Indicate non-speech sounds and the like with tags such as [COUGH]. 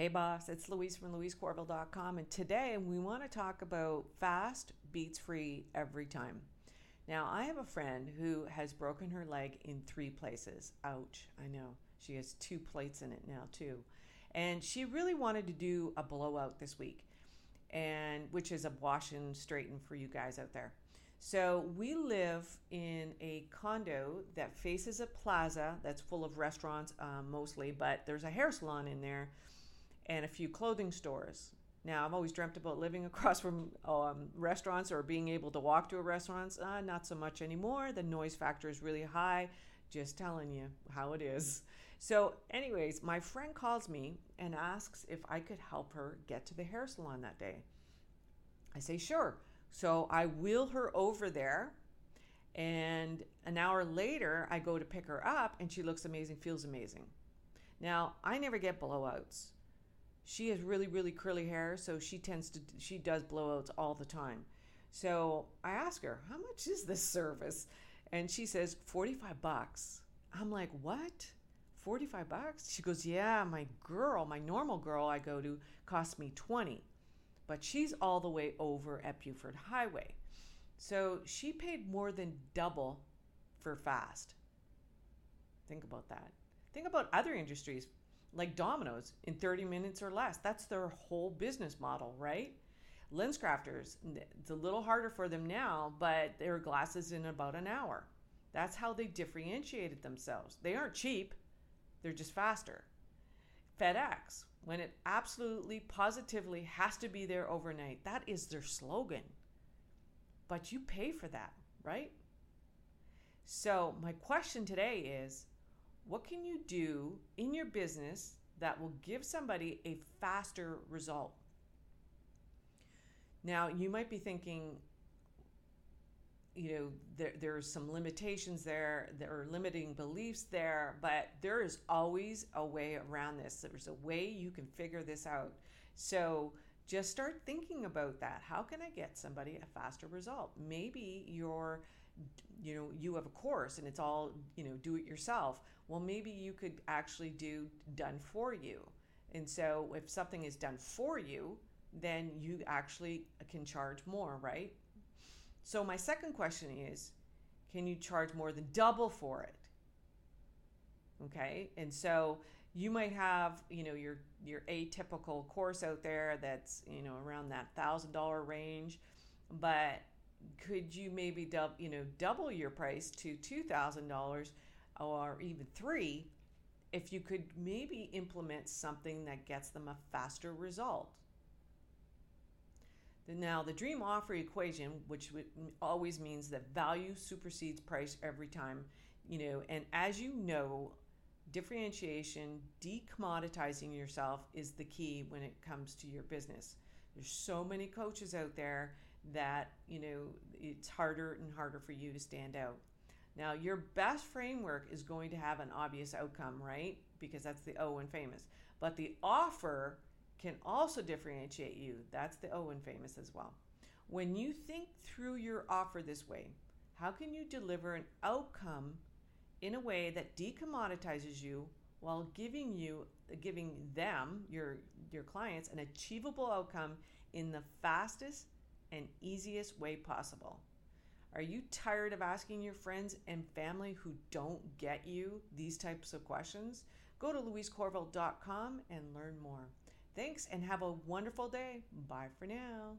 Hey boss, it's Louise from louisecorville.com and today we want to talk about fast beats free every time. Now, I have a friend who has broken her leg in three places. Ouch, I know. She has two plates in it now too. And she really wanted to do a blowout this week. And which is a wash and straighten for you guys out there. So we live in a condo that faces a plaza that's full of restaurants um, mostly, but there's a hair salon in there and a few clothing stores. Now, I've always dreamt about living [LAUGHS] across from um, restaurants or being able to walk to a restaurant. Uh, not so much anymore. The noise factor is really high. Just telling you how it is. So, anyways, my friend calls me and asks if I could help her get to the hair salon that day. I say, sure. So I wheel her over there. And an hour later, I go to pick her up, and she looks amazing, feels amazing. Now, I never get blowouts. She has really, really curly hair, so she tends to, she does blowouts all the time. So I ask her, how much is this service? And she says, 45 bucks. I'm like, what? 45 bucks? She goes, yeah, my girl, my normal girl I go to costs me 20 but she's all the way over at Buford Highway. So she paid more than double for fast. Think about that. Think about other industries like Domino's in 30 minutes or less. That's their whole business model, right? LensCrafters, it's a little harder for them now, but their glasses in about an hour. That's how they differentiated themselves. They aren't cheap, they're just faster. FedEx, when it absolutely positively has to be there overnight. That is their slogan. But you pay for that, right? So, my question today is what can you do in your business that will give somebody a faster result? Now, you might be thinking, you know there, there's some limitations there there are limiting beliefs there but there is always a way around this. There's a way you can figure this out. So just start thinking about that. How can i get somebody a faster result? Maybe you're you know you have a course and it's all you know do it yourself. Well maybe you could actually do done for you. And so if something is done for you then you actually can charge more right? So my second question is, can you charge more than double for it? Okay, and so you might have you know your your atypical course out there that's you know around that thousand dollar range, but could you maybe double you know double your price to two thousand dollars or even three if you could maybe implement something that gets them a faster result now, the dream offer equation, which always means that value supersedes price every time, you know, and as you know, differentiation, decommoditizing yourself is the key when it comes to your business. There's so many coaches out there that, you know, it's harder and harder for you to stand out. Now, your best framework is going to have an obvious outcome, right? Because that's the O in famous. But the offer can also differentiate you. That's the O in famous as well. When you think through your offer this way, how can you deliver an outcome in a way that decommoditizes you while giving you giving them your your clients an achievable outcome in the fastest and easiest way possible? Are you tired of asking your friends and family who don't get you these types of questions? Go to louisecorville.com and learn more. Thanks and have a wonderful day. Bye for now.